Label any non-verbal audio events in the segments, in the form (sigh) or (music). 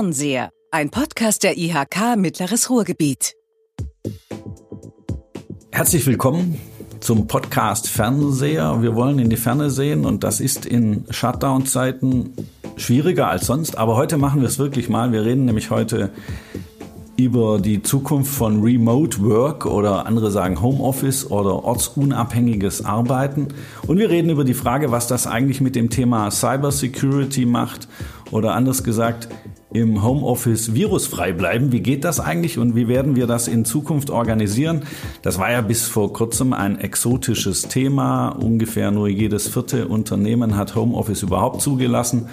Fernseher, ein Podcast der IHK Mittleres Ruhrgebiet. Herzlich willkommen zum Podcast Fernseher. Wir wollen in die Ferne sehen und das ist in Shutdown-Zeiten schwieriger als sonst. Aber heute machen wir es wirklich mal. Wir reden nämlich heute über die Zukunft von Remote Work oder andere sagen Homeoffice oder ortsunabhängiges Arbeiten. Und wir reden über die Frage, was das eigentlich mit dem Thema Cybersecurity macht oder anders gesagt, im Homeoffice virusfrei bleiben. Wie geht das eigentlich und wie werden wir das in Zukunft organisieren? Das war ja bis vor kurzem ein exotisches Thema. Ungefähr nur jedes vierte Unternehmen hat Homeoffice überhaupt zugelassen.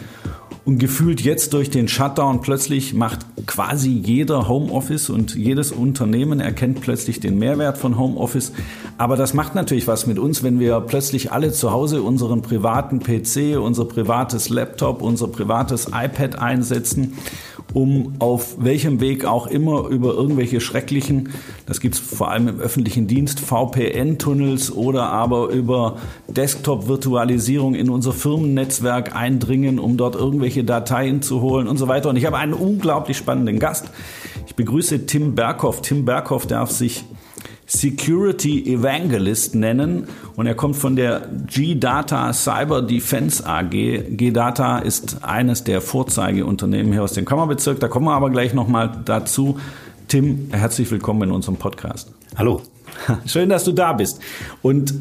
Und gefühlt jetzt durch den Shutdown plötzlich macht quasi jeder Homeoffice und jedes Unternehmen erkennt plötzlich den Mehrwert von Homeoffice. Aber das macht natürlich was mit uns, wenn wir plötzlich alle zu Hause unseren privaten PC, unser privates Laptop, unser privates iPad einsetzen um auf welchem Weg auch immer über irgendwelche schrecklichen, das gibt's vor allem im öffentlichen Dienst, VPN-Tunnels oder aber über Desktop-Virtualisierung in unser Firmennetzwerk eindringen, um dort irgendwelche Dateien zu holen und so weiter. Und ich habe einen unglaublich spannenden Gast. Ich begrüße Tim Berghoff. Tim Berghoff darf sich Security Evangelist nennen und er kommt von der G-Data Cyber Defense AG. G-Data ist eines der Vorzeigeunternehmen hier aus dem Kammerbezirk. Da kommen wir aber gleich nochmal dazu. Tim, herzlich willkommen in unserem Podcast. Hallo. (laughs) Schön, dass du da bist. Und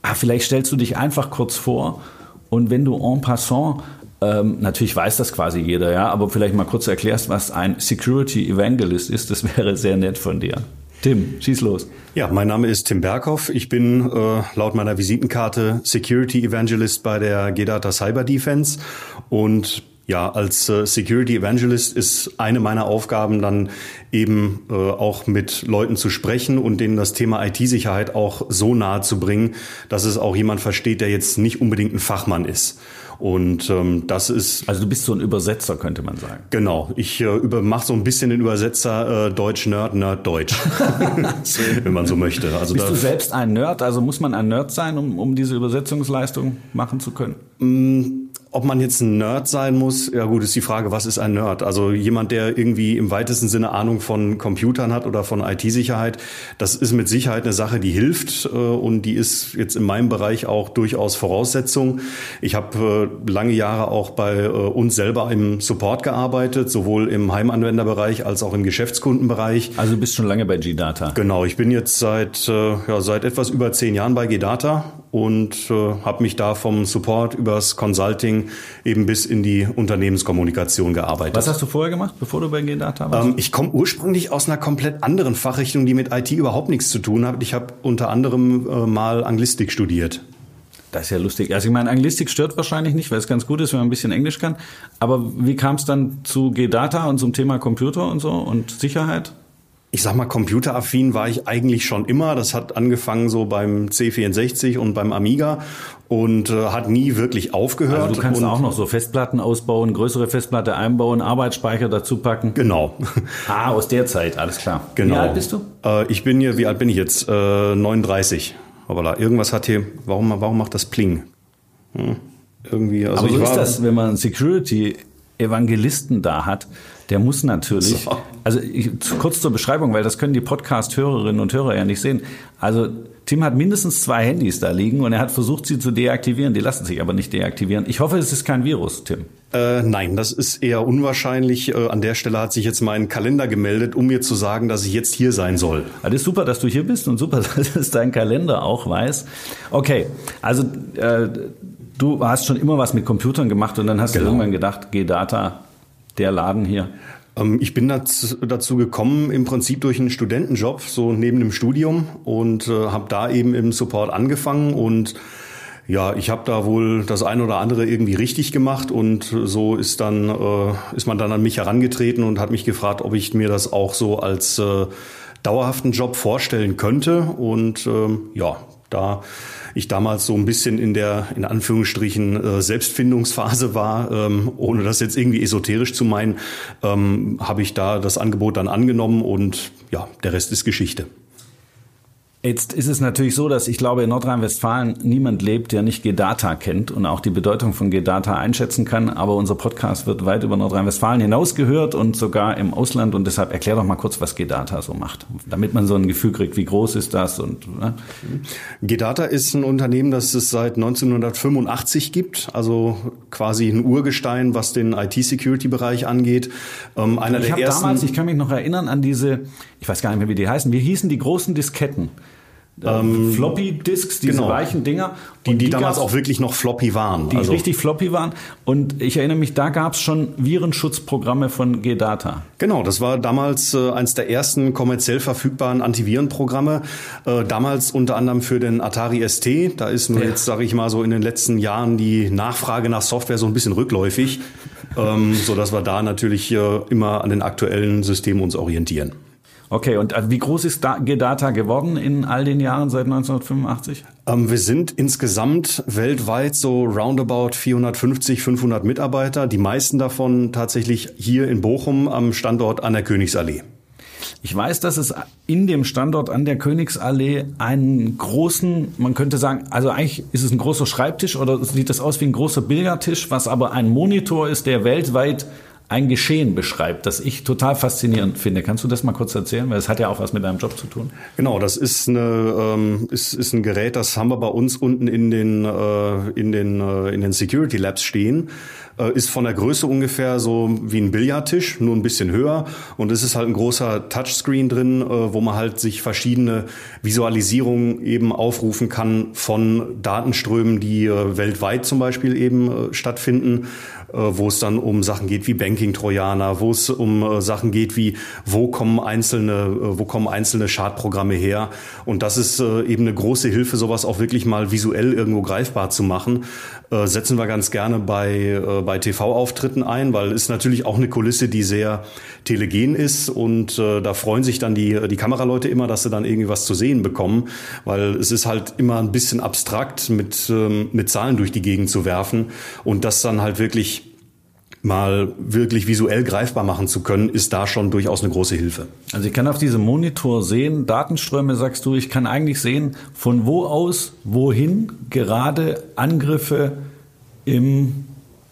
ah, vielleicht stellst du dich einfach kurz vor und wenn du en passant ähm, natürlich weiß das quasi jeder, ja, aber vielleicht mal kurz erklärst, was ein Security Evangelist ist, das (laughs) wäre sehr nett von dir. Tim, schieß los. Ja, mein Name ist Tim Berghoff. Ich bin äh, laut meiner Visitenkarte Security Evangelist bei der GData Cyber Defense und ja, als äh, Security Evangelist ist eine meiner Aufgaben dann eben äh, auch mit Leuten zu sprechen und denen das Thema IT-Sicherheit auch so nahe zu bringen, dass es auch jemand versteht, der jetzt nicht unbedingt ein Fachmann ist. Und ähm, das ist. Also du bist so ein Übersetzer, könnte man sagen. Genau. Ich äh, mache so ein bisschen den Übersetzer äh, Deutsch-Nerd, Nerd-Deutsch. (laughs) wenn man so möchte. Also bist du selbst ein Nerd? Also muss man ein Nerd sein, um, um diese Übersetzungsleistung machen zu können? Ob man jetzt ein Nerd sein muss, ja gut, ist die Frage, was ist ein Nerd? Also jemand, der irgendwie im weitesten Sinne Ahnung von Computern hat oder von IT-Sicherheit, das ist mit Sicherheit eine Sache, die hilft äh, und die ist jetzt in meinem Bereich auch durchaus Voraussetzung. Ich habe äh, lange Jahre auch bei äh, uns selber im Support gearbeitet, sowohl im Heimanwenderbereich als auch im Geschäftskundenbereich. Also du bist schon lange bei G-Data? Genau, ich bin jetzt seit, ja, seit etwas über zehn Jahren bei G-Data und habe mich da vom Support übers Consulting eben bis in die Unternehmenskommunikation gearbeitet. Was hast du vorher gemacht, bevor du bei G-Data warst? Ähm, ich komme ursprünglich aus einer komplett anderen Fachrichtung, die mit IT überhaupt nichts zu tun hat. Ich habe unter anderem äh, mal Anglistik studiert. Das ist ja lustig. Also ich meine, Anglistik stört wahrscheinlich nicht, weil es ganz gut ist, wenn man ein bisschen Englisch kann. Aber wie kam es dann zu G-Data und zum Thema Computer und so und Sicherheit? Ich sag mal, computeraffin war ich eigentlich schon immer. Das hat angefangen so beim C64 und beim Amiga und äh, hat nie wirklich aufgehört. Also du kannst auch noch so Festplatten ausbauen, größere Festplatte einbauen, Arbeitsspeicher dazu packen. Genau. (laughs) Ah, aus der Zeit, alles klar. Genau. Wie alt bist du? Äh, ich bin hier, wie alt bin ich jetzt? Äh, 39. Aber da irgendwas hat hier, warum, warum macht das Pling? Hm. Irgendwie, also Aber so ist das, wenn man Security Evangelisten da hat, der muss natürlich, so. also ich, kurz zur Beschreibung, weil das können die Podcast-Hörerinnen und Hörer ja nicht sehen. Also Tim hat mindestens zwei Handys da liegen und er hat versucht, sie zu deaktivieren. Die lassen sich aber nicht deaktivieren. Ich hoffe, es ist kein Virus, Tim. Äh, nein, das ist eher unwahrscheinlich. Äh, an der Stelle hat sich jetzt mein Kalender gemeldet, um mir zu sagen, dass ich jetzt hier sein soll. Also ist super, dass du hier bist und super, (laughs) dass dein Kalender auch weiß. Okay, also äh, du hast schon immer was mit Computern gemacht und dann hast genau. du irgendwann gedacht, G-Data, der Laden hier. Ähm, ich bin dazu gekommen im Prinzip durch einen Studentenjob, so neben dem Studium und äh, habe da eben im Support angefangen und ja, ich habe da wohl das ein oder andere irgendwie richtig gemacht und so ist dann äh, ist man dann an mich herangetreten und hat mich gefragt, ob ich mir das auch so als äh, dauerhaften Job vorstellen könnte und ähm, ja, da ich damals so ein bisschen in der, in Anführungsstrichen, äh, Selbstfindungsphase war, ähm, ohne das jetzt irgendwie esoterisch zu meinen, ähm, habe ich da das Angebot dann angenommen und ja, der Rest ist Geschichte. Jetzt ist es natürlich so, dass ich glaube, in Nordrhein-Westfalen niemand lebt, der nicht Gedata kennt und auch die Bedeutung von Gedata einschätzen kann. Aber unser Podcast wird weit über Nordrhein-Westfalen hinaus gehört und sogar im Ausland. Und deshalb erklär doch mal kurz, was Gedata so macht, damit man so ein Gefühl kriegt, wie groß ist das und. Ne? Gedata ist ein Unternehmen, das es seit 1985 gibt, also quasi ein Urgestein, was den IT-Security-Bereich angeht. Ähm, einer ich der ersten. Damals, ich kann mich noch erinnern an diese, ich weiß gar nicht mehr, wie die heißen. Wie hießen die großen Disketten? Ähm, Floppy Disks, diese genau. weichen Dinger. Die, die, die damals auch wirklich noch floppy waren. Die also. richtig floppy waren. Und ich erinnere mich, da gab es schon Virenschutzprogramme von G-Data. Genau, das war damals äh, eines der ersten kommerziell verfügbaren Antivirenprogramme. Äh, damals unter anderem für den Atari ST. Da ist nur ja. jetzt, sage ich mal, so in den letzten Jahren die Nachfrage nach Software so ein bisschen rückläufig. (laughs) ähm, so dass wir da natürlich äh, immer an den aktuellen Systemen uns orientieren. Okay, und äh, wie groß ist Gedata geworden in all den Jahren seit 1985? Ähm, wir sind insgesamt weltweit so roundabout 450, 500 Mitarbeiter. Die meisten davon tatsächlich hier in Bochum am Standort an der Königsallee. Ich weiß, dass es in dem Standort an der Königsallee einen großen, man könnte sagen, also eigentlich ist es ein großer Schreibtisch oder sieht das aus wie ein großer Billardtisch, was aber ein Monitor ist, der weltweit ein Geschehen beschreibt, das ich total faszinierend finde. Kannst du das mal kurz erzählen? Weil es hat ja auch was mit deinem Job zu tun. Genau, das ist, eine, ähm, ist, ist ein Gerät, das haben wir bei uns unten in den, äh, in den, äh, in den Security Labs stehen. Äh, ist von der Größe ungefähr so wie ein Billardtisch, nur ein bisschen höher. Und es ist halt ein großer Touchscreen drin, äh, wo man halt sich verschiedene Visualisierungen eben aufrufen kann von Datenströmen, die äh, weltweit zum Beispiel eben stattfinden wo es dann um Sachen geht wie Banking-Trojaner, wo es um Sachen geht wie, wo kommen einzelne, wo kommen einzelne Schadprogramme her. Und das ist eben eine große Hilfe, sowas auch wirklich mal visuell irgendwo greifbar zu machen. Setzen wir ganz gerne bei, bei TV-Auftritten ein, weil es natürlich auch eine Kulisse, die sehr telegen ist und äh, da freuen sich dann die, die Kameraleute immer, dass sie dann irgendwie was zu sehen bekommen, weil es ist halt immer ein bisschen abstrakt mit, ähm, mit Zahlen durch die Gegend zu werfen und das dann halt wirklich mal wirklich visuell greifbar machen zu können, ist da schon durchaus eine große Hilfe. Also ich kann auf diesem Monitor sehen, Datenströme sagst du, ich kann eigentlich sehen, von wo aus, wohin gerade Angriffe im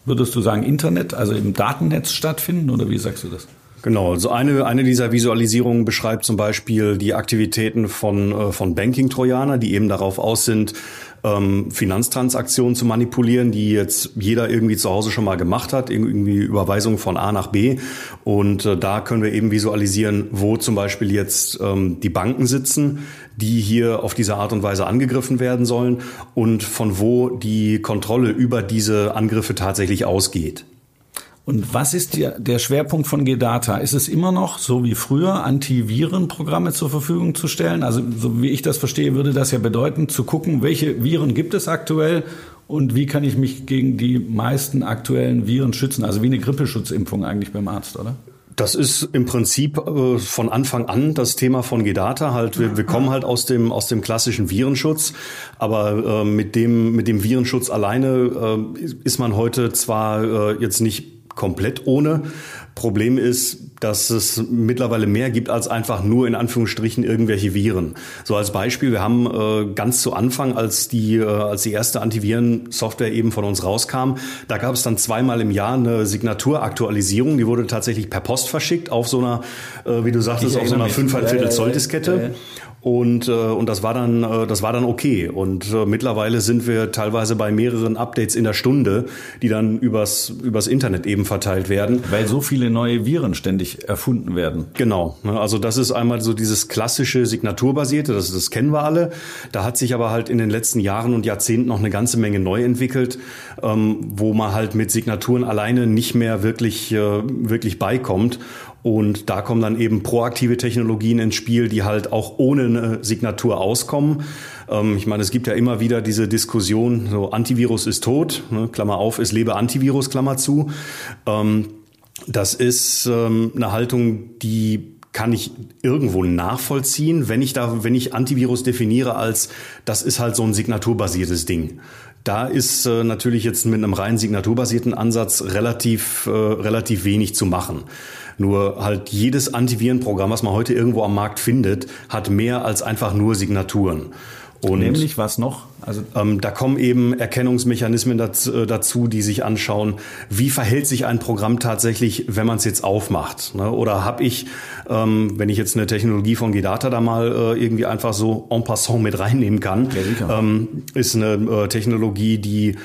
würdest du sagen, Internet, also im Datennetz stattfinden oder wie sagst du das? Genau, also eine, eine dieser Visualisierungen beschreibt zum Beispiel die Aktivitäten von, äh, von Banking-Trojaner, die eben darauf aus sind, ähm, Finanztransaktionen zu manipulieren, die jetzt jeder irgendwie zu Hause schon mal gemacht hat, irgendwie Überweisungen von A nach B. Und äh, da können wir eben visualisieren, wo zum Beispiel jetzt ähm, die Banken sitzen, die hier auf diese Art und Weise angegriffen werden sollen und von wo die Kontrolle über diese Angriffe tatsächlich ausgeht. Und was ist der, der Schwerpunkt von Gedata? Ist es immer noch, so wie früher, Antivirenprogramme zur Verfügung zu stellen? Also, so wie ich das verstehe, würde das ja bedeuten, zu gucken, welche Viren gibt es aktuell und wie kann ich mich gegen die meisten aktuellen Viren schützen? Also wie eine Grippeschutzimpfung eigentlich beim Arzt, oder? Das ist im Prinzip äh, von Anfang an das Thema von Gedata. Halt, wir, wir kommen halt aus dem aus dem klassischen Virenschutz, aber äh, mit dem mit dem Virenschutz alleine äh, ist man heute zwar äh, jetzt nicht komplett ohne. Problem ist, dass es mittlerweile mehr gibt als einfach nur in Anführungsstrichen irgendwelche Viren. So als Beispiel, wir haben äh, ganz zu Anfang, als die, äh, als die erste Antiviren-Software eben von uns rauskam, da gab es dann zweimal im Jahr eine Signaturaktualisierung. Die wurde tatsächlich per Post verschickt auf so einer, äh, wie du sagtest, auf so einer 5,5 Zoll Diskette. Und, äh, und das war dann, äh, das war dann okay. Und äh, mittlerweile sind wir teilweise bei mehreren Updates in der Stunde, die dann übers, übers Internet eben verteilt werden. Weil so viele neue Viren ständig erfunden werden. Genau. Ne, also das ist einmal so dieses klassische Signaturbasierte, das, das kennen wir alle. Da hat sich aber halt in den letzten Jahren und Jahrzehnten noch eine ganze Menge neu entwickelt, ähm, wo man halt mit Signaturen alleine nicht mehr wirklich, äh, wirklich beikommt. Und da kommen dann eben proaktive Technologien ins Spiel, die halt auch ohne eine Signatur auskommen. Ähm, ich meine, es gibt ja immer wieder diese Diskussion, so Antivirus ist tot, ne, Klammer auf, es lebe Antivirus, Klammer zu. Ähm, das ist ähm, eine Haltung, die kann ich irgendwo nachvollziehen, wenn ich da, wenn ich Antivirus definiere als, das ist halt so ein signaturbasiertes Ding. Da ist äh, natürlich jetzt mit einem rein signaturbasierten Ansatz relativ, äh, relativ wenig zu machen. Nur halt jedes Antivirenprogramm, was man heute irgendwo am Markt findet, hat mehr als einfach nur Signaturen. Und Nämlich was noch? Also ähm, da kommen eben Erkennungsmechanismen dazu, äh, dazu, die sich anschauen, wie verhält sich ein Programm tatsächlich, wenn man es jetzt aufmacht. Ne? Oder habe ich, ähm, wenn ich jetzt eine Technologie von Gedata da mal äh, irgendwie einfach so en passant mit reinnehmen kann, ja, ähm, ist eine äh, Technologie, die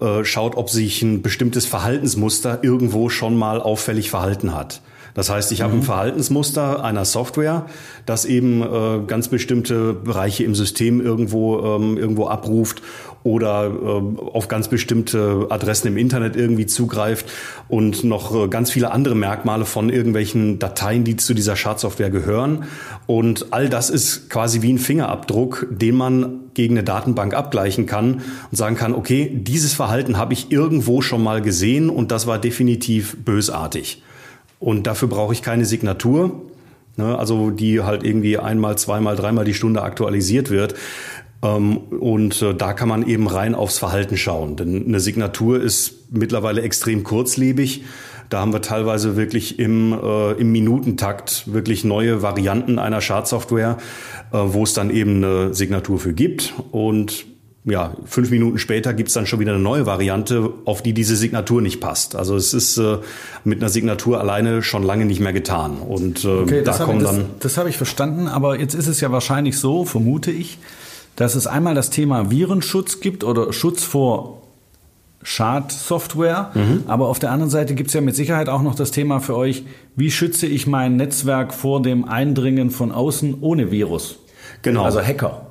äh, schaut, ob sich ein bestimmtes Verhaltensmuster irgendwo schon mal auffällig verhalten hat. Das heißt, ich mhm. habe ein mhm. Verhaltensmuster einer Software, das eben äh, ganz bestimmte Bereiche im System irgendwo, ähm, irgendwo abruft oder äh, auf ganz bestimmte Adressen im Internet irgendwie zugreift und noch äh, ganz viele andere Merkmale von irgendwelchen Dateien, die zu dieser Schadsoftware gehören. Und all das ist quasi wie ein Fingerabdruck, den man gegen eine Datenbank abgleichen kann und sagen kann, okay, dieses Verhalten habe ich irgendwo schon mal gesehen und das war definitiv bösartig. Und dafür brauche ich keine Signatur, ne, also die halt irgendwie einmal, zweimal, dreimal die Stunde aktualisiert wird. Ähm, und äh, da kann man eben rein aufs Verhalten schauen. Denn eine Signatur ist mittlerweile extrem kurzlebig. Da haben wir teilweise wirklich im, äh, im Minutentakt wirklich neue Varianten einer Schadsoftware, äh, wo es dann eben eine Signatur für gibt. Und ja, fünf Minuten später gibt's dann schon wieder eine neue Variante, auf die diese Signatur nicht passt. Also es ist äh, mit einer Signatur alleine schon lange nicht mehr getan. Und äh, okay, da kommen dann. Das, das habe ich verstanden, aber jetzt ist es ja wahrscheinlich so, vermute ich, dass es einmal das Thema Virenschutz gibt oder Schutz vor Schadsoftware. Mhm. Aber auf der anderen Seite gibt es ja mit Sicherheit auch noch das Thema für euch, wie schütze ich mein Netzwerk vor dem Eindringen von außen ohne Virus? Genau. Also Hacker.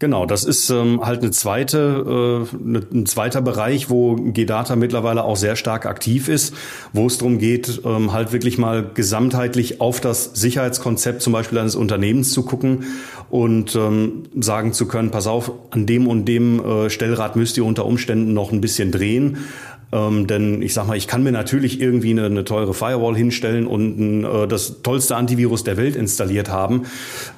Genau, das ist ähm, halt eine zweite, äh, ne, ein zweiter Bereich, wo G-Data mittlerweile auch sehr stark aktiv ist, wo es darum geht, ähm, halt wirklich mal gesamtheitlich auf das Sicherheitskonzept zum Beispiel eines Unternehmens zu gucken und ähm, sagen zu können, pass auf, an dem und dem äh, Stellrad müsst ihr unter Umständen noch ein bisschen drehen. Ähm, denn ich sag mal, ich kann mir natürlich irgendwie eine, eine teure Firewall hinstellen und ein, äh, das tollste Antivirus der Welt installiert haben.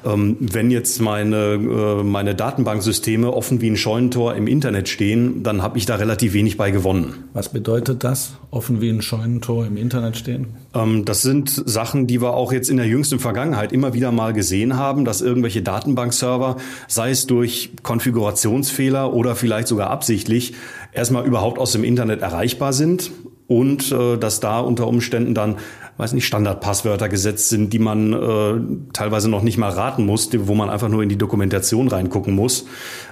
Ähm, wenn jetzt meine, äh, meine Datenbanksysteme offen wie ein Scheunentor im Internet stehen, dann habe ich da relativ wenig bei gewonnen. Was bedeutet das, offen wie ein Scheunentor im Internet stehen? Ähm, das sind Sachen, die wir auch jetzt in der jüngsten Vergangenheit immer wieder mal gesehen haben, dass irgendwelche Datenbankserver, sei es durch Konfigurationsfehler oder vielleicht sogar absichtlich, erstmal überhaupt aus dem Internet erreichbar sind und äh, dass da unter Umständen dann weiß nicht, Standardpasswörter gesetzt sind, die man äh, teilweise noch nicht mal raten muss, wo man einfach nur in die Dokumentation reingucken muss.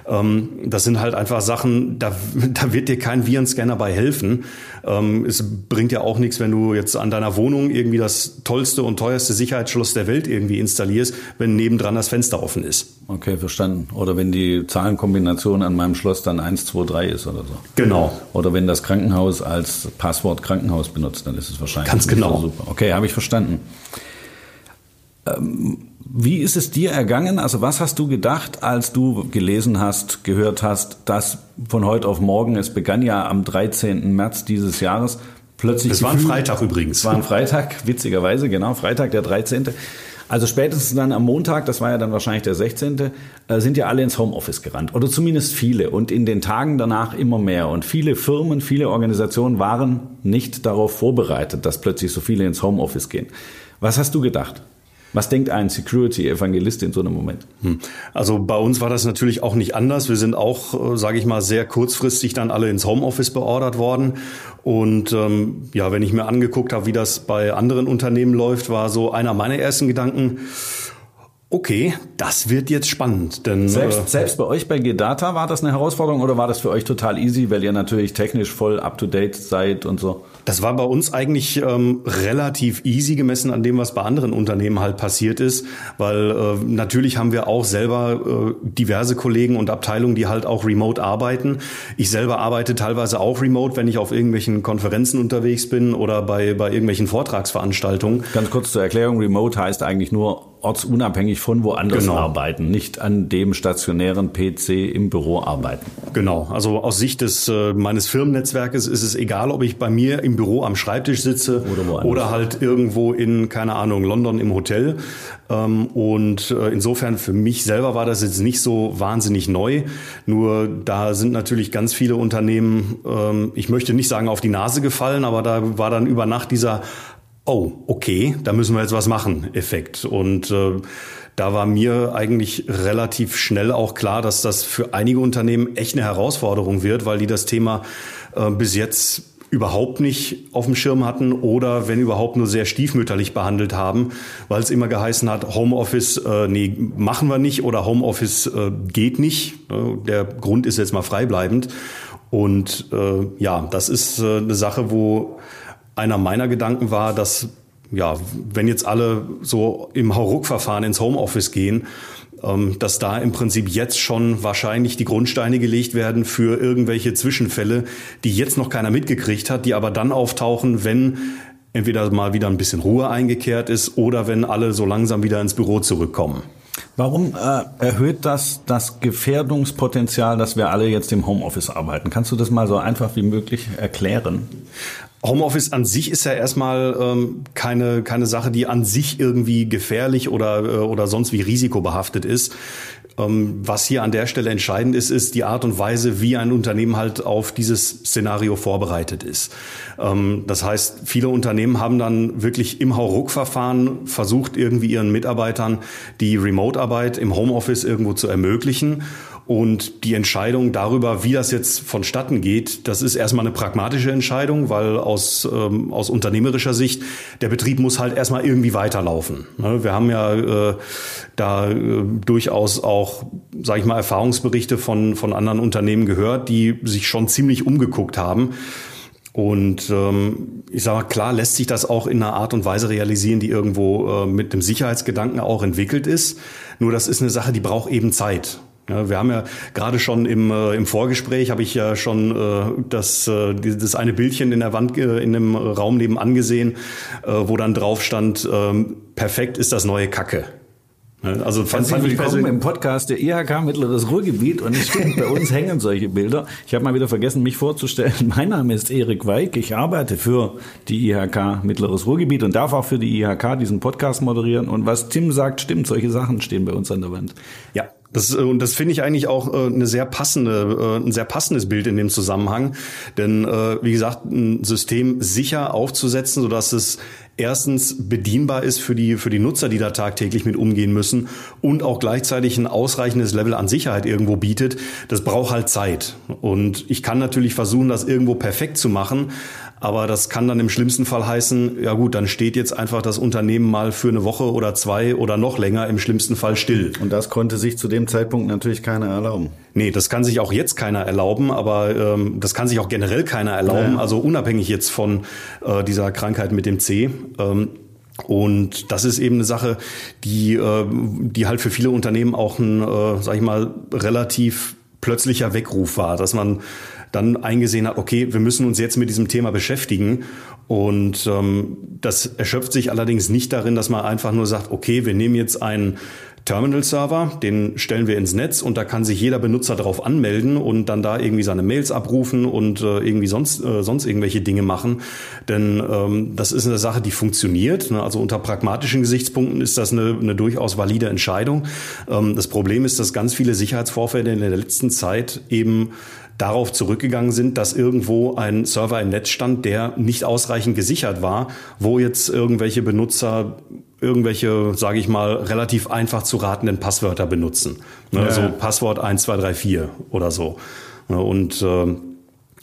Ähm, das sind halt einfach Sachen, da, (laughs) da wird dir kein Virenscanner bei helfen. Ähm, es bringt ja auch nichts, wenn du jetzt an deiner Wohnung irgendwie das tollste und teuerste Sicherheitsschloss der Welt irgendwie installierst, wenn nebendran das Fenster offen ist. Okay, verstanden. Oder wenn die Zahlenkombination an meinem Schloss dann 1, 2, 3 ist oder so. Genau. Oder wenn das Krankenhaus als Passwort Krankenhaus benutzt, dann ist es wahrscheinlich Ganz genau. So super. Okay, habe ich verstanden. Ähm, wie ist es dir ergangen? Also was hast du gedacht, als du gelesen hast, gehört hast, dass von heute auf morgen, es begann ja am 13. März dieses Jahres, plötzlich... Es war ein Freitag übrigens. Es war ein Freitag, witzigerweise, genau, Freitag der 13. Also spätestens dann am Montag, das war ja dann wahrscheinlich der 16., äh, sind ja alle ins Homeoffice gerannt. Oder zumindest viele. Und in den Tagen danach immer mehr. Und viele Firmen, viele Organisationen waren nicht darauf vorbereitet, dass plötzlich so viele ins Homeoffice gehen. Was hast du gedacht? Was denkt ein Security-Evangelist in so einem Moment? Hm. Also bei uns war das natürlich auch nicht anders. Wir sind auch, äh, sage ich mal, sehr kurzfristig dann alle ins Homeoffice beordert worden. Und ähm, ja, wenn ich mir angeguckt habe, wie das bei anderen Unternehmen läuft, war so einer meiner ersten Gedanken, Okay, das wird jetzt spannend. Denn, selbst, äh, selbst bei euch bei Gedata war das eine Herausforderung oder war das für euch total easy, weil ihr natürlich technisch voll up-to-date seid und so? Das war bei uns eigentlich ähm, relativ easy gemessen an dem, was bei anderen Unternehmen halt passiert ist, weil äh, natürlich haben wir auch selber äh, diverse Kollegen und Abteilungen, die halt auch remote arbeiten. Ich selber arbeite teilweise auch remote, wenn ich auf irgendwelchen Konferenzen unterwegs bin oder bei, bei irgendwelchen Vortragsveranstaltungen. Ganz kurz zur Erklärung, remote heißt eigentlich nur ortsunabhängig von woanders genau. arbeiten, nicht an dem stationären PC im Büro arbeiten. Genau, also aus Sicht des äh, meines Firmennetzwerkes ist es egal, ob ich bei mir im Büro am Schreibtisch sitze oder, oder halt irgendwo in keine Ahnung London im Hotel. Ähm, und äh, insofern für mich selber war das jetzt nicht so wahnsinnig neu. Nur da sind natürlich ganz viele Unternehmen, ähm, ich möchte nicht sagen auf die Nase gefallen, aber da war dann über Nacht dieser oh, okay, da müssen wir jetzt was machen, Effekt. Und äh, da war mir eigentlich relativ schnell auch klar, dass das für einige Unternehmen echt eine Herausforderung wird, weil die das Thema äh, bis jetzt überhaupt nicht auf dem Schirm hatten oder wenn überhaupt nur sehr stiefmütterlich behandelt haben, weil es immer geheißen hat, Homeoffice, äh, nee, machen wir nicht oder Homeoffice äh, geht nicht. Der Grund ist jetzt mal freibleibend. Und äh, ja, das ist äh, eine Sache, wo einer meiner Gedanken war, dass ja, wenn jetzt alle so im Hauruck-Verfahren ins Homeoffice gehen, dass da im Prinzip jetzt schon wahrscheinlich die Grundsteine gelegt werden für irgendwelche Zwischenfälle, die jetzt noch keiner mitgekriegt hat, die aber dann auftauchen, wenn entweder mal wieder ein bisschen Ruhe eingekehrt ist oder wenn alle so langsam wieder ins Büro zurückkommen. Warum äh, erhöht das das Gefährdungspotenzial, dass wir alle jetzt im Homeoffice arbeiten? Kannst du das mal so einfach wie möglich erklären? Homeoffice an sich ist ja erstmal ähm, keine, keine Sache, die an sich irgendwie gefährlich oder, äh, oder sonst wie risikobehaftet ist. Ähm, was hier an der Stelle entscheidend ist, ist die Art und Weise, wie ein Unternehmen halt auf dieses Szenario vorbereitet ist. Ähm, das heißt, viele Unternehmen haben dann wirklich im Hauruck-Verfahren versucht, irgendwie ihren Mitarbeitern die Remote-Arbeit im Homeoffice irgendwo zu ermöglichen und die Entscheidung darüber, wie das jetzt vonstatten geht, das ist erstmal eine pragmatische Entscheidung, weil aus, ähm, aus unternehmerischer Sicht der Betrieb muss halt erstmal irgendwie weiterlaufen. Ne? Wir haben ja äh, da äh, durchaus auch, sage ich mal, Erfahrungsberichte von, von anderen Unternehmen gehört, die sich schon ziemlich umgeguckt haben. Und ähm, ich sage mal, klar lässt sich das auch in einer Art und Weise realisieren, die irgendwo äh, mit dem Sicherheitsgedanken auch entwickelt ist. Nur das ist eine Sache, die braucht eben Zeit. Ja, wir haben ja gerade schon im, äh, im Vorgespräch habe ich ja schon äh, das, äh, das eine Bildchen in der Wand äh, in dem Raum nebenan gesehen, äh, wo dann drauf stand, äh, perfekt ist das neue Kacke. Also fand, fand ich willkommen im Podcast der IHK Mittleres Ruhrgebiet und es stimmt, bei uns hängen solche Bilder. Ich habe mal wieder vergessen, mich vorzustellen. Mein Name ist Erik Weig, ich arbeite für die IHK Mittleres Ruhrgebiet und darf auch für die IHK diesen Podcast moderieren. Und was Tim sagt, stimmt, solche Sachen stehen bei uns an der Wand. Ja, das, äh, und das finde ich eigentlich auch äh, eine sehr passende, äh, ein sehr passendes Bild in dem Zusammenhang. Denn wie gesagt, ein System sicher aufzusetzen, sodass es erstens bedienbar ist für die, für die Nutzer, die da tagtäglich mit umgehen müssen und auch gleichzeitig ein ausreichendes Level an Sicherheit irgendwo bietet, das braucht halt Zeit. Und ich kann natürlich versuchen, das irgendwo perfekt zu machen, aber das kann dann im schlimmsten Fall heißen, ja gut, dann steht jetzt einfach das Unternehmen mal für eine Woche oder zwei oder noch länger im schlimmsten Fall still. Und das konnte sich zu dem Zeitpunkt natürlich keiner erlauben. Nee, das kann sich auch jetzt keiner erlauben, aber ähm, das kann sich auch generell keiner erlauben, ja. also unabhängig jetzt von äh, dieser Krankheit mit dem C. Ähm, und das ist eben eine Sache, die, äh, die halt für viele Unternehmen auch ein, äh, sag ich mal, relativ plötzlicher Weckruf war, dass man dann eingesehen hat, okay, wir müssen uns jetzt mit diesem Thema beschäftigen. Und ähm, das erschöpft sich allerdings nicht darin, dass man einfach nur sagt, okay, wir nehmen jetzt einen Terminal-Server, den stellen wir ins Netz und da kann sich jeder Benutzer darauf anmelden und dann da irgendwie seine Mails abrufen und äh, irgendwie sonst, äh, sonst irgendwelche Dinge machen. Denn ähm, das ist eine Sache, die funktioniert. Ne? Also unter pragmatischen Gesichtspunkten ist das eine, eine durchaus valide Entscheidung. Ähm, das Problem ist, dass ganz viele Sicherheitsvorfälle in der letzten Zeit eben darauf zurückgegangen sind, dass irgendwo ein Server im Netz stand, der nicht ausreichend gesichert war, wo jetzt irgendwelche Benutzer irgendwelche, sage ich mal, relativ einfach zu ratenden Passwörter benutzen. Ne, ja. So Passwort 1234 oder so. Ne, und äh,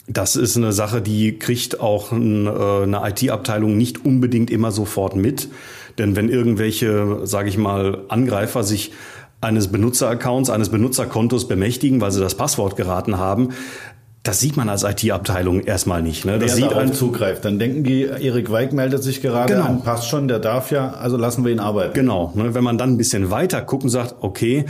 das ist eine Sache, die kriegt auch ein, äh, eine IT-Abteilung nicht unbedingt immer sofort mit. Denn wenn irgendwelche, sage ich mal, Angreifer sich eines Benutzeraccounts, eines Benutzerkontos bemächtigen, weil sie das Passwort geraten haben, das sieht man als IT-Abteilung erstmal nicht. Ne? Das Wer sieht einen zugreift. Dann denken die, Erik Weig meldet sich gerade genau. an, passt schon, der darf ja, also lassen wir ihn arbeiten. Genau. Ne? Wenn man dann ein bisschen weiter guckt und sagt, okay,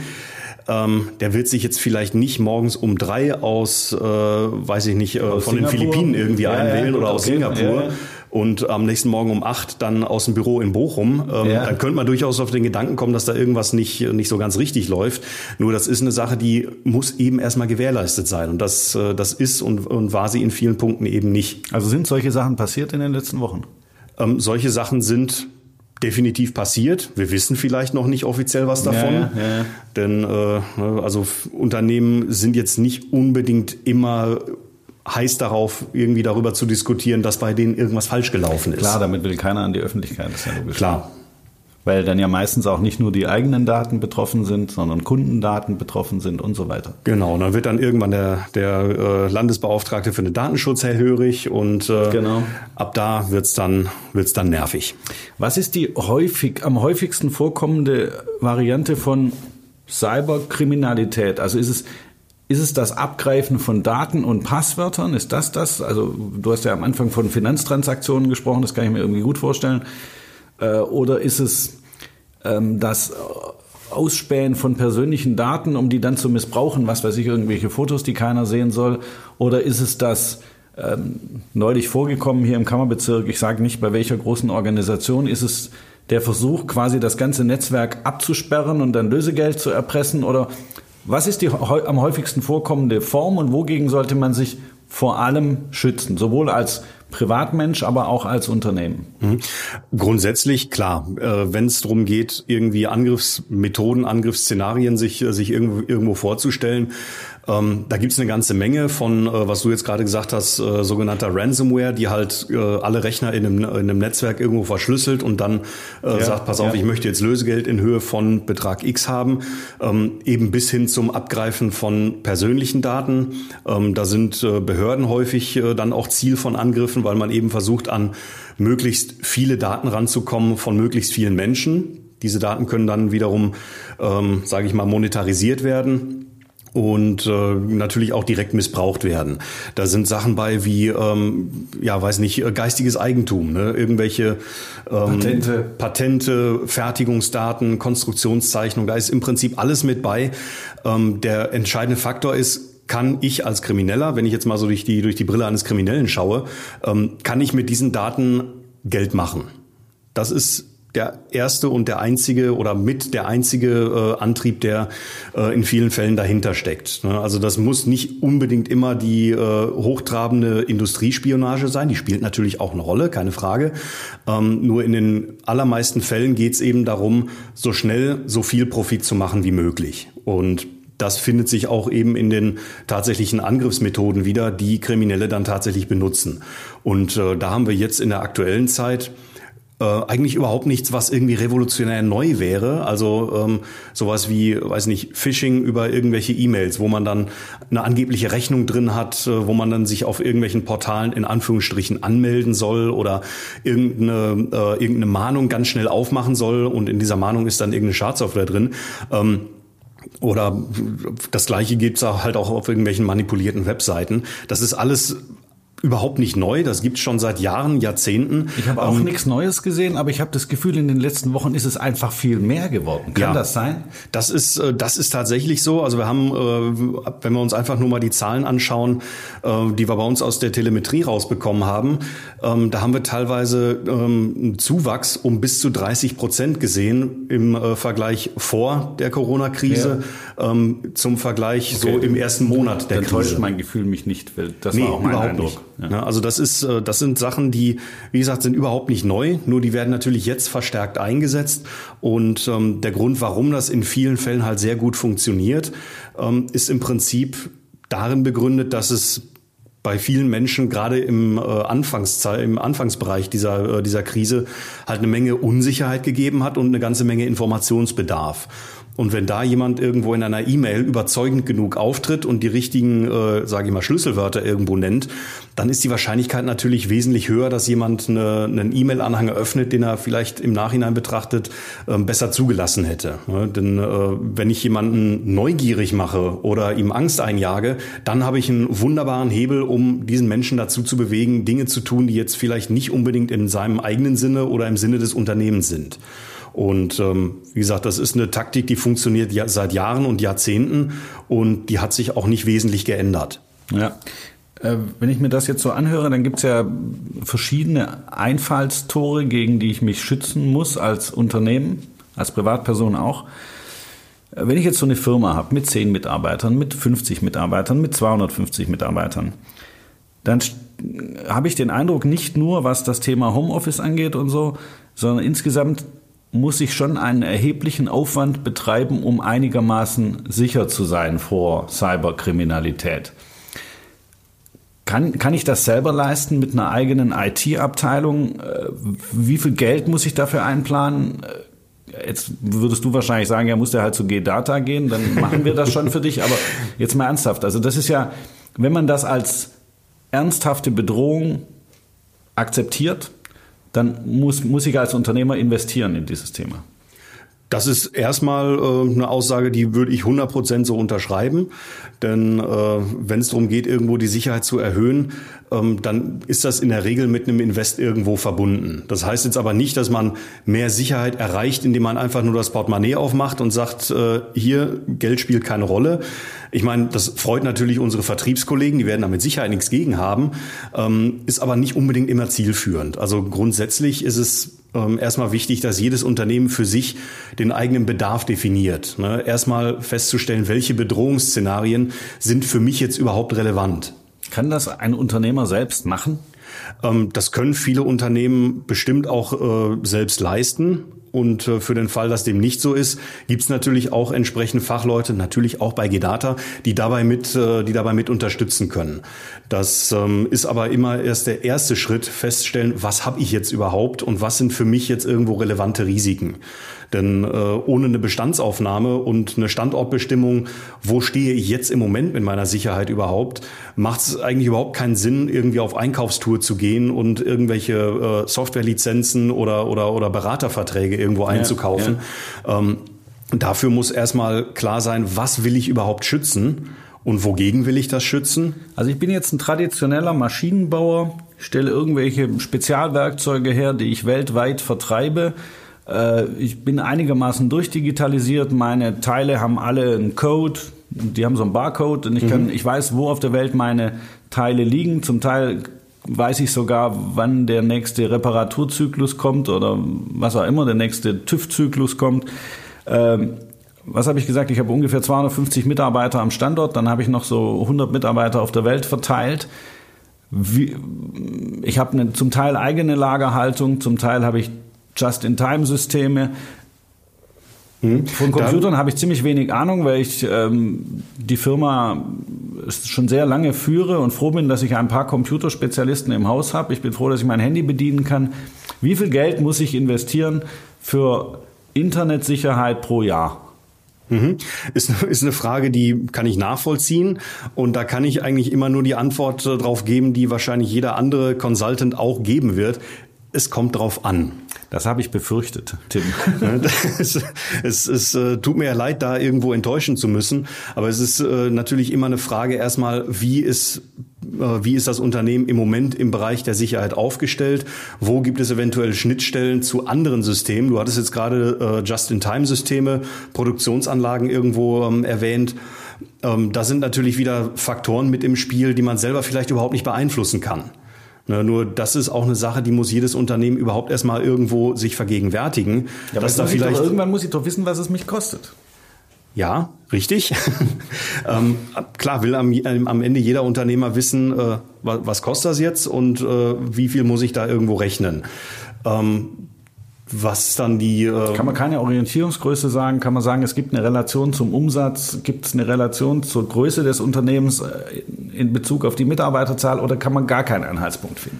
ähm, der wird sich jetzt vielleicht nicht morgens um drei aus, äh, weiß ich nicht, äh, von Singapur? den Philippinen irgendwie ja, einwählen ja, oder aus okay. Singapur. Ja, und am nächsten Morgen um acht dann aus dem Büro in Bochum, ähm, ja. dann könnte man durchaus auf den Gedanken kommen, dass da irgendwas nicht, nicht so ganz richtig läuft. Nur das ist eine Sache, die muss eben erstmal gewährleistet sein. Und das, äh, das ist und, und war sie in vielen Punkten eben nicht. Also sind solche Sachen passiert in den letzten Wochen? Ähm, solche Sachen sind definitiv passiert. Wir wissen vielleicht noch nicht offiziell was davon, ja, ja, ja. denn äh, ne, also Unternehmen sind jetzt nicht unbedingt immer heiß darauf, irgendwie darüber zu diskutieren, dass bei denen irgendwas falsch gelaufen ist. Klar, damit will keiner an die Öffentlichkeit, das ist ja logisch. Klar. Weil dann ja meistens auch nicht nur die eigenen Daten betroffen sind, sondern Kundendaten betroffen sind und so weiter. Genau, und dann wird dann irgendwann der, der äh, Landesbeauftragte für den Datenschutz hellhörig und äh, Genau. ab da wird's dann, wird's dann nervig. Was ist die häufig, am häufigsten vorkommende Variante von Cyberkriminalität? Also ist es, ist es das Abgreifen von Daten und Passwörtern? Ist das das? Also du hast ja am Anfang von Finanztransaktionen gesprochen, das kann ich mir irgendwie gut vorstellen. Äh, Oder ist es ähm, das Ausspähen von persönlichen Daten, um die dann zu missbrauchen, was weiß ich, irgendwelche Fotos, die keiner sehen soll? Oder ist es das ähm, neulich vorgekommen hier im Kammerbezirk, ich sage nicht bei welcher großen Organisation, ist es der Versuch, quasi das ganze Netzwerk abzusperren und dann Lösegeld zu erpressen? Oder was ist die am häufigsten vorkommende Form und wogegen sollte man sich vor allem schützen? Sowohl als Privatmensch, aber auch als Unternehmen. Mhm. Grundsätzlich klar, äh, wenn es darum geht, irgendwie Angriffsmethoden, Angriffsszenarien sich, äh, sich irgendwo, irgendwo vorzustellen, ähm, da gibt's eine ganze Menge von, äh, was du jetzt gerade gesagt hast, äh, sogenannter Ransomware, die halt äh, alle Rechner in einem, in einem Netzwerk irgendwo verschlüsselt und dann äh, Ja, sagt, pass auf, ja. ich möchte jetzt Lösegeld in Höhe von Betrag X haben, ähm, eben bis hin zum Abgreifen von persönlichen Daten. Ähm, da sind äh, Behörden häufig dann auch Ziel von Angriffen, weil man eben versucht, an möglichst viele Daten ranzukommen von möglichst vielen Menschen. Diese Daten können dann wiederum, ähm, sage ich mal, monetarisiert werden und äh, natürlich auch direkt missbraucht werden. Da sind Sachen bei wie, ähm, ja, weiß nicht, äh, geistiges Eigentum, ne? irgendwelche ähm, Patente. Patente, Fertigungsdaten, Konstruktionszeichnung, da ist im Prinzip alles mit bei. Ähm, der entscheidende Faktor ist, kann ich als Krimineller, wenn ich jetzt mal so durch die, durch die Brille eines Kriminellen schaue, ähm, kann ich mit diesen Daten Geld machen? Das ist der erste und der einzige oder mit der einzige äh, Antrieb, der äh, in vielen Fällen dahinter steckt. Ne? Also das muss nicht unbedingt immer die äh, hochtrabende Industriespionage sein. Die spielt natürlich auch eine Rolle, keine Frage. Ähm, nur in den allermeisten Fällen geht es eben darum, so schnell so viel Profit zu machen wie möglich. Und das findet sich auch eben in den tatsächlichen Angriffsmethoden wieder, die Kriminelle dann tatsächlich benutzen. Und äh, da haben wir jetzt in der aktuellen Zeit äh, eigentlich überhaupt nichts, was irgendwie revolutionär neu wäre. Also ähm, sowas wie, weiß nicht, Phishing über irgendwelche E-Mails, wo man dann eine angebliche Rechnung drin hat, äh, wo man dann sich auf irgendwelchen Portalen in Anführungsstrichen anmelden soll oder irgendeine, äh, irgendeine Mahnung ganz schnell aufmachen soll und in dieser Mahnung ist dann irgendeine Schadsoftware drin. Ähm, oder das gleiche gibt's auch halt auch auf irgendwelchen manipulierten Webseiten. Das ist alles überhaupt nicht neu. Das gibt's schon seit Jahren, Jahrzehnten. Ich habe auch Ähm, nichts Neues gesehen, aber ich habe das Gefühl, in den letzten Wochen ist es einfach viel mehr geworden. Kann Ja. das sein? Das ist, äh, das ist tatsächlich so. Also wir haben, äh, wenn wir uns einfach nur mal die Zahlen anschauen, äh, die wir bei uns aus der Telemetrie rausbekommen haben, ähm, da haben wir teilweise ähm, einen Zuwachs um bis zu 30 Prozent gesehen im Vergleich vor der Corona-Krise ähm, zum Vergleich so Okay. im ersten Monat der Dann täuscht Krise. mein Gefühl mich nicht, weil das Nee, war auch mein Eindruck. nicht. Ja. Ja, also das ist, äh, das sind Sachen, die, wie gesagt, sind überhaupt nicht neu. Nur die werden natürlich jetzt verstärkt eingesetzt. Und ähm, der Grund, warum das in vielen Fällen halt sehr gut funktioniert, ähm, ist im Prinzip darin begründet, dass es bei vielen Menschen gerade im äh, Anfangszeit, im Anfangsbereich dieser äh, dieser Krise halt eine Menge Unsicherheit gegeben hat und eine ganze Menge Informationsbedarf. Und wenn da jemand irgendwo in einer E-Mail überzeugend genug auftritt und die richtigen, äh, sage ich mal, Schlüsselwörter irgendwo nennt, dann ist die Wahrscheinlichkeit natürlich wesentlich höher, dass jemand eine, einen E-Mail-Anhang öffnet, den er vielleicht im Nachhinein betrachtet ähm, besser zugelassen hätte. Ne? Denn äh, wenn ich jemanden neugierig mache oder ihm Angst einjage, dann habe ich einen wunderbaren Hebel, um diesen Menschen dazu zu bewegen, Dinge zu tun, die jetzt vielleicht nicht unbedingt in seinem eigenen Sinne oder im Sinne des Unternehmens sind. Und ähm, wie gesagt, das ist eine Taktik, die funktioniert ja seit Jahren und Jahrzehnten und die hat sich auch nicht wesentlich geändert. Ja. Äh, Wenn ich mir das jetzt so anhöre, dann gibt es ja verschiedene Einfallstore, gegen die ich mich schützen muss als Unternehmen, als Privatperson auch. Äh, Wenn ich jetzt so eine Firma habe mit 10 Mitarbeitern, mit 50 Mitarbeitern, mit 250 Mitarbeitern, dann st- habe ich den Eindruck, nicht nur was das Thema Homeoffice angeht und so, sondern insgesamt muss ich schon einen erheblichen Aufwand betreiben, um einigermaßen sicher zu sein vor Cyberkriminalität. Kann, kann ich das selber leisten mit einer eigenen IT-Abteilung? Äh, wie viel Geld muss ich dafür einplanen? Äh, jetzt würdest du wahrscheinlich sagen, ja, muss der halt zu G-Data gehen, dann machen wir das schon für dich. Aber jetzt mal ernsthaft. Also das ist ja, wenn man das als ernsthafte Bedrohung akzeptiert, dann muss, muss ich als Unternehmer investieren in dieses Thema. Das ist erstmal äh, eine Aussage, die würde ich 100% so unterschreiben. Denn äh, wenn es darum geht, irgendwo die Sicherheit zu erhöhen, ähm, dann ist das in der Regel mit einem Invest irgendwo verbunden. Das heißt jetzt aber nicht, dass man mehr Sicherheit erreicht, indem man einfach nur das Portemonnaie aufmacht und sagt, äh, hier, Geld spielt keine Rolle. Ich meine, das freut natürlich unsere Vertriebskollegen, die werden damit Sicherheit nichts gegen haben, ähm, ist aber nicht unbedingt immer zielführend. Also grundsätzlich ist es ähm, erstmal wichtig, dass jedes Unternehmen für sich den eigenen Bedarf definiert. Ne? Erstmal festzustellen, welche Bedrohungsszenarien sind für mich jetzt überhaupt relevant. Kann das ein Unternehmer selbst machen? Ähm, das können viele Unternehmen bestimmt auch äh, selbst leisten. Und äh, für den Fall, dass dem nicht so ist, gibt es natürlich auch entsprechende Fachleute, natürlich auch bei Gedata, die dabei mit, äh, die dabei mit unterstützen können. Das ähm, ist aber immer erst der erste Schritt, feststellen, was habe ich jetzt überhaupt und was sind für mich jetzt irgendwo relevante Risiken. Denn äh, ohne eine Bestandsaufnahme und eine Standortbestimmung, wo stehe ich jetzt im Moment mit meiner Sicherheit überhaupt, macht es eigentlich überhaupt keinen Sinn, irgendwie auf Einkaufstour zu gehen und irgendwelche äh, Softwarelizenzen oder, oder, oder Beraterverträge irgendwo einzukaufen. Ja, ja. Ähm, dafür muss erstmal klar sein, was will ich überhaupt schützen und wogegen will ich das schützen? Also ich bin jetzt ein traditioneller Maschinenbauer, stelle irgendwelche Spezialwerkzeuge her, die ich weltweit vertreibe ich bin einigermaßen durchdigitalisiert. Meine Teile haben alle einen Code. Die haben so einen Barcode und ich kann, mhm. ich weiß, wo auf der Welt meine Teile liegen. Zum Teil weiß ich sogar, wann der nächste Reparaturzyklus kommt oder was auch immer, der nächste TÜV-Zyklus kommt. Ähm, was habe ich gesagt? Ich habe ungefähr 250 Mitarbeiter am Standort, dann habe ich noch so 100 Mitarbeiter auf der Welt verteilt. Wie, ich habe eine zum Teil eigene Lagerhaltung, zum Teil habe ich Just-in-Time-Systeme. Hm. Von Computern habe ich ziemlich wenig Ahnung, weil ich ähm, die Firma schon sehr lange führe und froh bin, dass ich ein paar Computerspezialisten im Haus habe. Ich bin froh, dass ich mein Handy bedienen kann. Wie viel Geld muss ich investieren für Internetsicherheit pro Jahr? Mhm. Ist, ist eine Frage, die kann ich nachvollziehen. Und da kann ich eigentlich immer nur die Antwort äh, drauf geben, die wahrscheinlich jeder andere Consultant auch geben wird. Es kommt drauf an. Das habe ich befürchtet, Tim. (laughs) es, es, es äh, tut mir ja leid, da irgendwo enttäuschen zu müssen. Aber es ist äh, natürlich immer eine Frage erstmal, wie ist äh, wie ist das Unternehmen im Moment im Bereich der Sicherheit aufgestellt? Wo gibt es eventuell Schnittstellen zu anderen Systemen? Du hattest jetzt gerade Just-in-Time-Systeme, Produktionsanlagen irgendwo ähm, erwähnt. Ähm, da sind natürlich wieder Faktoren mit im Spiel, die man selber vielleicht überhaupt nicht beeinflussen kann. Ne, nur das ist auch eine Sache, die muss jedes Unternehmen überhaupt erstmal irgendwo sich vergegenwärtigen. Ja, dass da vielleicht doch, irgendwann muss ich doch wissen, was es mich kostet. Ja, richtig. (laughs) ähm, klar will am, am, Ende jeder Unternehmer wissen, äh, was, was, kostet das jetzt und äh, wie viel muss ich da irgendwo rechnen. Ähm, was dann die. Äh kann man keine Orientierungsgröße sagen? Kann man sagen, es gibt eine Relation zum Umsatz? Gibt es eine Relation zur Größe des Unternehmens äh, in Bezug auf die Mitarbeiterzahl oder kann man gar keinen Anhaltspunkt finden?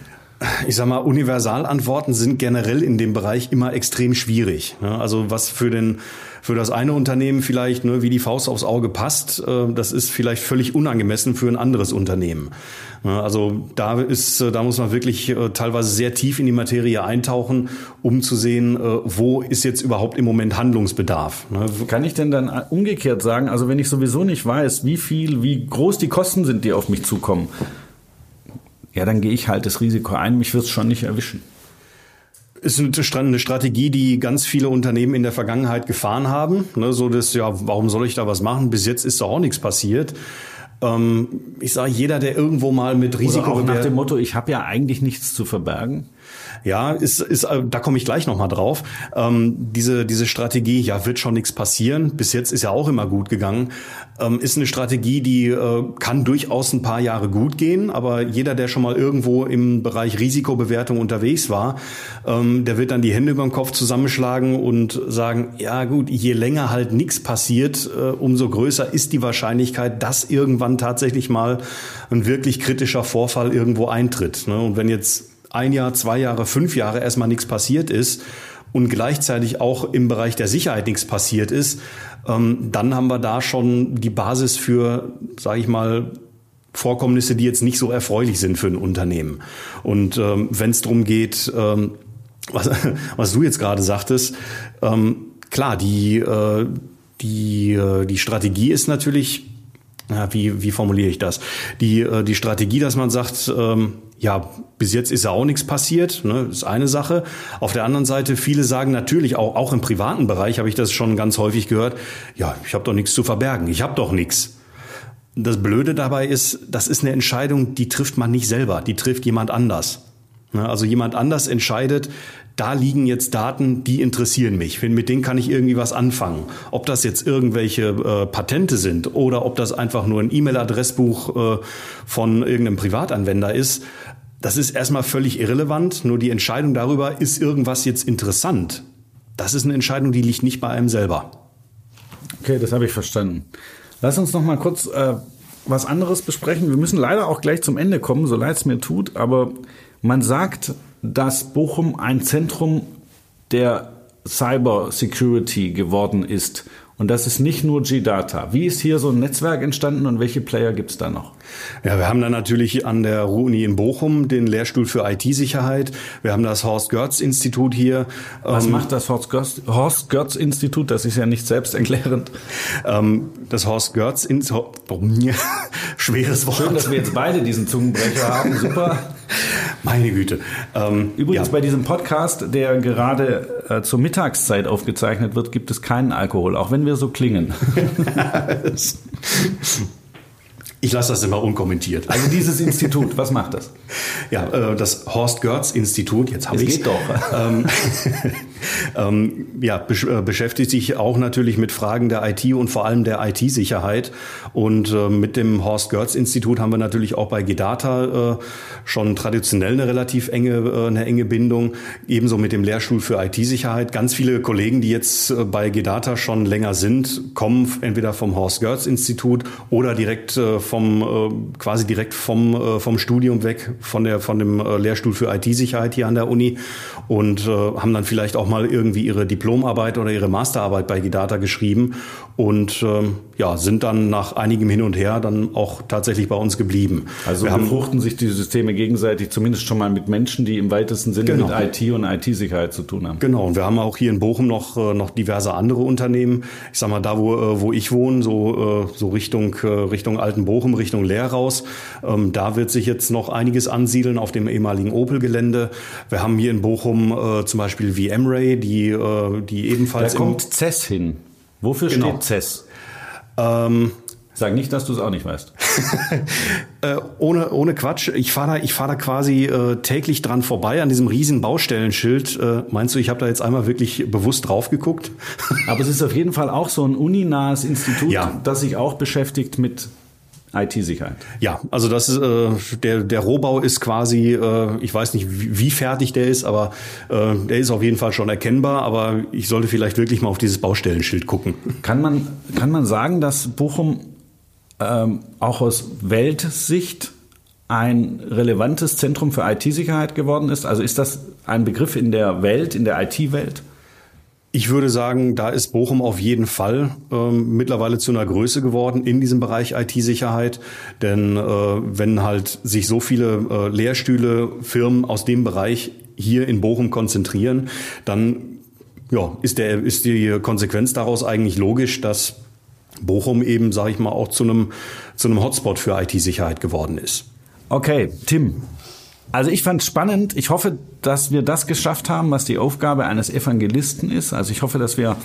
Ich sag mal, Universalantworten sind generell in dem Bereich immer extrem schwierig. Also was für den für das eine Unternehmen vielleicht ne, wie die Faust aufs Auge passt, äh, das ist vielleicht völlig unangemessen für ein anderes Unternehmen. Also da ist, äh, da muss man wirklich äh, teilweise sehr tief in die Materie eintauchen, um zu sehen, wo ist jetzt überhaupt im Moment Handlungsbedarf. Ne? Kann ich denn dann umgekehrt sagen, also wenn ich sowieso nicht weiß, wie viel, wie groß die Kosten sind, die auf mich zukommen, ja, dann gehe ich halt das Risiko ein, mich wird es schon nicht erwischen ist eine Strategie, die ganz viele Unternehmen in der Vergangenheit gefahren haben. Ne, so dass, ja, warum soll ich da was machen? Bis jetzt ist da auch nichts passiert. Ähm, ich sage, jeder, der irgendwo mal mit Risiko... Oder auch nach dem Motto, ich habe ja eigentlich nichts zu verbergen. Ja, ist, ist, äh, da komme ich gleich nochmal drauf. Ähm, diese, diese Strategie, ja, wird schon nichts passieren. Bis jetzt ist ja auch immer gut gegangen. Ähm, ist eine Strategie, die äh, kann durchaus ein paar Jahre gut gehen, aber jeder, der schon mal irgendwo im Bereich Risikobewertung unterwegs war, ähm, der wird dann die Hände über den Kopf zusammenschlagen und sagen, ja gut, je länger halt nichts passiert, äh, umso größer ist die Wahrscheinlichkeit, dass irgendwann tatsächlich mal ein wirklich kritischer Vorfall irgendwo eintritt. Ne? Und wenn jetzt ein Jahr, zwei Jahre, fünf Jahre erstmal nichts passiert ist und gleichzeitig auch im Bereich der Sicherheit nichts passiert ist, ähm, dann haben wir da schon die Basis für, sage ich mal, Vorkommnisse, die jetzt nicht so erfreulich sind für ein Unternehmen. Und ähm, wenn es darum geht, ähm, was, (laughs) was du jetzt gerade sagtest, klar, die, äh, die, äh, die Strategie ist natürlich, wie, wie formuliere ich das? Die, äh, die Strategie, dass man sagt, ja, bis jetzt ist ja auch nichts passiert, ne, ist eine Sache. Auf der anderen Seite, viele sagen natürlich, auch, auch im privaten Bereich habe ich das schon ganz häufig gehört, ja, ich habe doch nichts zu verbergen, ich habe doch nichts. Das Blöde dabei ist, das ist eine Entscheidung, die trifft man nicht selber, die trifft jemand anders. Ne, also jemand anders entscheidet, da liegen jetzt Daten, die interessieren mich. Mit denen kann ich irgendwie was anfangen. Ob das jetzt irgendwelche äh, Patente sind oder ob das einfach nur ein E-Mail-Adressbuch äh, von irgendeinem Privatanwender ist, das ist erstmal völlig irrelevant. Nur die Entscheidung darüber, ist irgendwas jetzt interessant, das ist eine Entscheidung, die liegt nicht bei einem selber. Okay, das habe ich verstanden. Lass uns noch mal kurz äh, was anderes besprechen. Wir müssen leider auch gleich zum Ende kommen, so leid es mir tut, aber man sagt, dass Bochum ein Zentrum der Cyber Security geworden ist. Und das ist nicht nur G-Data. Wie ist hier so ein Netzwerk entstanden und welche Player gibt es da noch? Ja, wir haben da natürlich an der Ruhr-Uni in Bochum den Lehrstuhl für IT-Sicherheit. Wir haben das Horst-Görz-Institut hier. Was ähm, macht das Horst-Görz-Institut? Das ist ja nicht selbsterklärend. Ähm, das Horst-Görz-Institut, (laughs) schweres Wort. Schön, dass wir jetzt beide diesen Zungenbrecher haben. Super. (laughs) Meine Güte. Ähm, Übrigens ja. bei diesem Podcast, der gerade äh, zur Mittagszeit aufgezeichnet wird, gibt es keinen Alkohol, auch wenn wir so klingen. (laughs) Ich lasse das immer unkommentiert. Also dieses Institut, was macht das? (laughs) Ja, äh, das Horst Görz Institut, jetzt habe ich geht doch. (laughs) Ähm, (laughs) ähm, ja, besch äh, beschäftigt sich auch natürlich mit Fragen der IT und vor allem der IT-Sicherheit. Und äh, mit dem Horst Görz Institut haben wir natürlich auch bei Gedata äh, schon traditionell eine relativ enge, äh, eine enge Bindung. Ebenso mit dem Lehrstuhl für IT-Sicherheit. Ganz viele Kollegen, die jetzt äh, bei Gedata schon länger sind, kommen entweder vom Horst Görz Institut oder direkt vom äh, quasi direkt vom äh, vom Studium weg von der von dem äh, Lehrstuhl für IT-Sicherheit hier an der Uni und äh, haben dann vielleicht auch mal irgendwie ihre Diplomarbeit oder ihre Masterarbeit bei Gidata geschrieben und ähm, ja sind dann nach einigem Hin und Her dann auch tatsächlich bei uns geblieben. Also wir befruchten sich die Systeme gegenseitig zumindest schon mal mit Menschen, die im weitesten Sinne genau. mit IT und IT-Sicherheit zu tun haben. Genau und wir haben auch hier in Bochum noch noch diverse andere Unternehmen. Ich sag mal da wo wo ich wohne so so Richtung Richtung Altenbochum Bochum Richtung Leer raus. Ähm, da wird sich jetzt noch einiges ansiedeln auf dem ehemaligen Opel-Gelände. Wir haben hier in Bochum äh, zum Beispiel VMray, die, äh, die ebenfalls. Da kommt CES hin. Wofür genau. steht CES? Ähm, Sag nicht, dass du es auch nicht weißt. (laughs) äh, ohne, ohne Quatsch. Ich fahre da, ich fahr da quasi äh, täglich dran vorbei an diesem riesen Baustellenschild. Äh, meinst du, ich habe da jetzt einmal wirklich bewusst drauf geguckt? Aber es ist auf jeden Fall auch so ein uninahes Institut, ja. das sich auch beschäftigt mit IT-Sicherheit. Ja, also das ist, äh, der der Rohbau ist quasi, äh, ich weiß nicht wie, wie fertig der ist, aber äh, der ist auf jeden Fall schon erkennbar. Aber ich sollte vielleicht wirklich mal auf dieses Baustellenschild gucken. Kann man kann man sagen, dass Bochum ähm, auch aus Weltsicht ein relevantes Zentrum für IT-Sicherheit geworden ist? Also ist das ein Begriff in der Welt, in der IT-Welt? Ich würde sagen, da ist Bochum auf jeden Fall ähm, mittlerweile zu einer Größe geworden in diesem Bereich IT-Sicherheit. Denn äh, wenn halt sich so viele äh, Lehrstühle, Firmen aus dem Bereich hier in Bochum konzentrieren, dann ja, ist, der, ist die Konsequenz daraus eigentlich logisch, dass Bochum eben, sage ich mal, auch zu einem, zu einem Hotspot für IT-Sicherheit geworden ist. Okay, Tim, also ich fand spannend. Ich hoffe, dass wir das geschafft haben, was die Aufgabe eines Evangelisten ist. Also ich hoffe, dass wir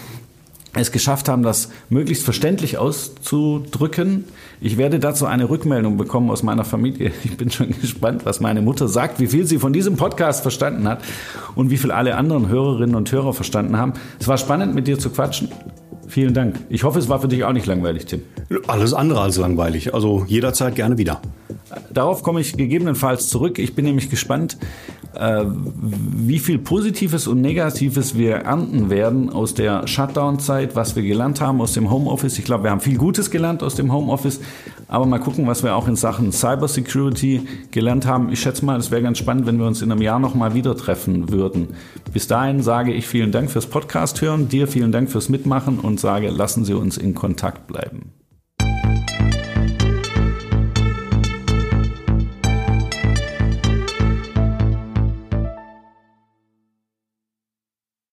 es geschafft haben, das möglichst verständlich auszudrücken. Ich werde dazu eine Rückmeldung bekommen aus meiner Familie. (laughs) Ich bin schon gespannt, was meine Mutter sagt, wie viel sie von diesem Podcast verstanden hat und wie viel alle anderen Hörerinnen und Hörer verstanden haben. Es war spannend, mit dir zu quatschen. Vielen Dank. Ich hoffe, es war für dich auch nicht langweilig, Tim. Alles andere als langweilig. Also jederzeit gerne wieder. Darauf komme ich gegebenenfalls zurück. Ich bin nämlich gespannt, äh, wie viel Positives und Negatives wir ernten werden aus der Shutdown-Zeit, was wir gelernt haben aus dem Homeoffice. Ich glaube, wir haben viel Gutes gelernt aus dem Homeoffice, aber mal gucken, was wir auch in Sachen Cybersecurity gelernt haben. Ich schätze mal, es wäre ganz spannend, wenn wir uns in einem Jahr nochmal wieder treffen würden. Bis dahin sage ich vielen Dank fürs Podcast hören, dir vielen Dank fürs Mitmachen und sage, lassen Sie uns in Kontakt bleiben.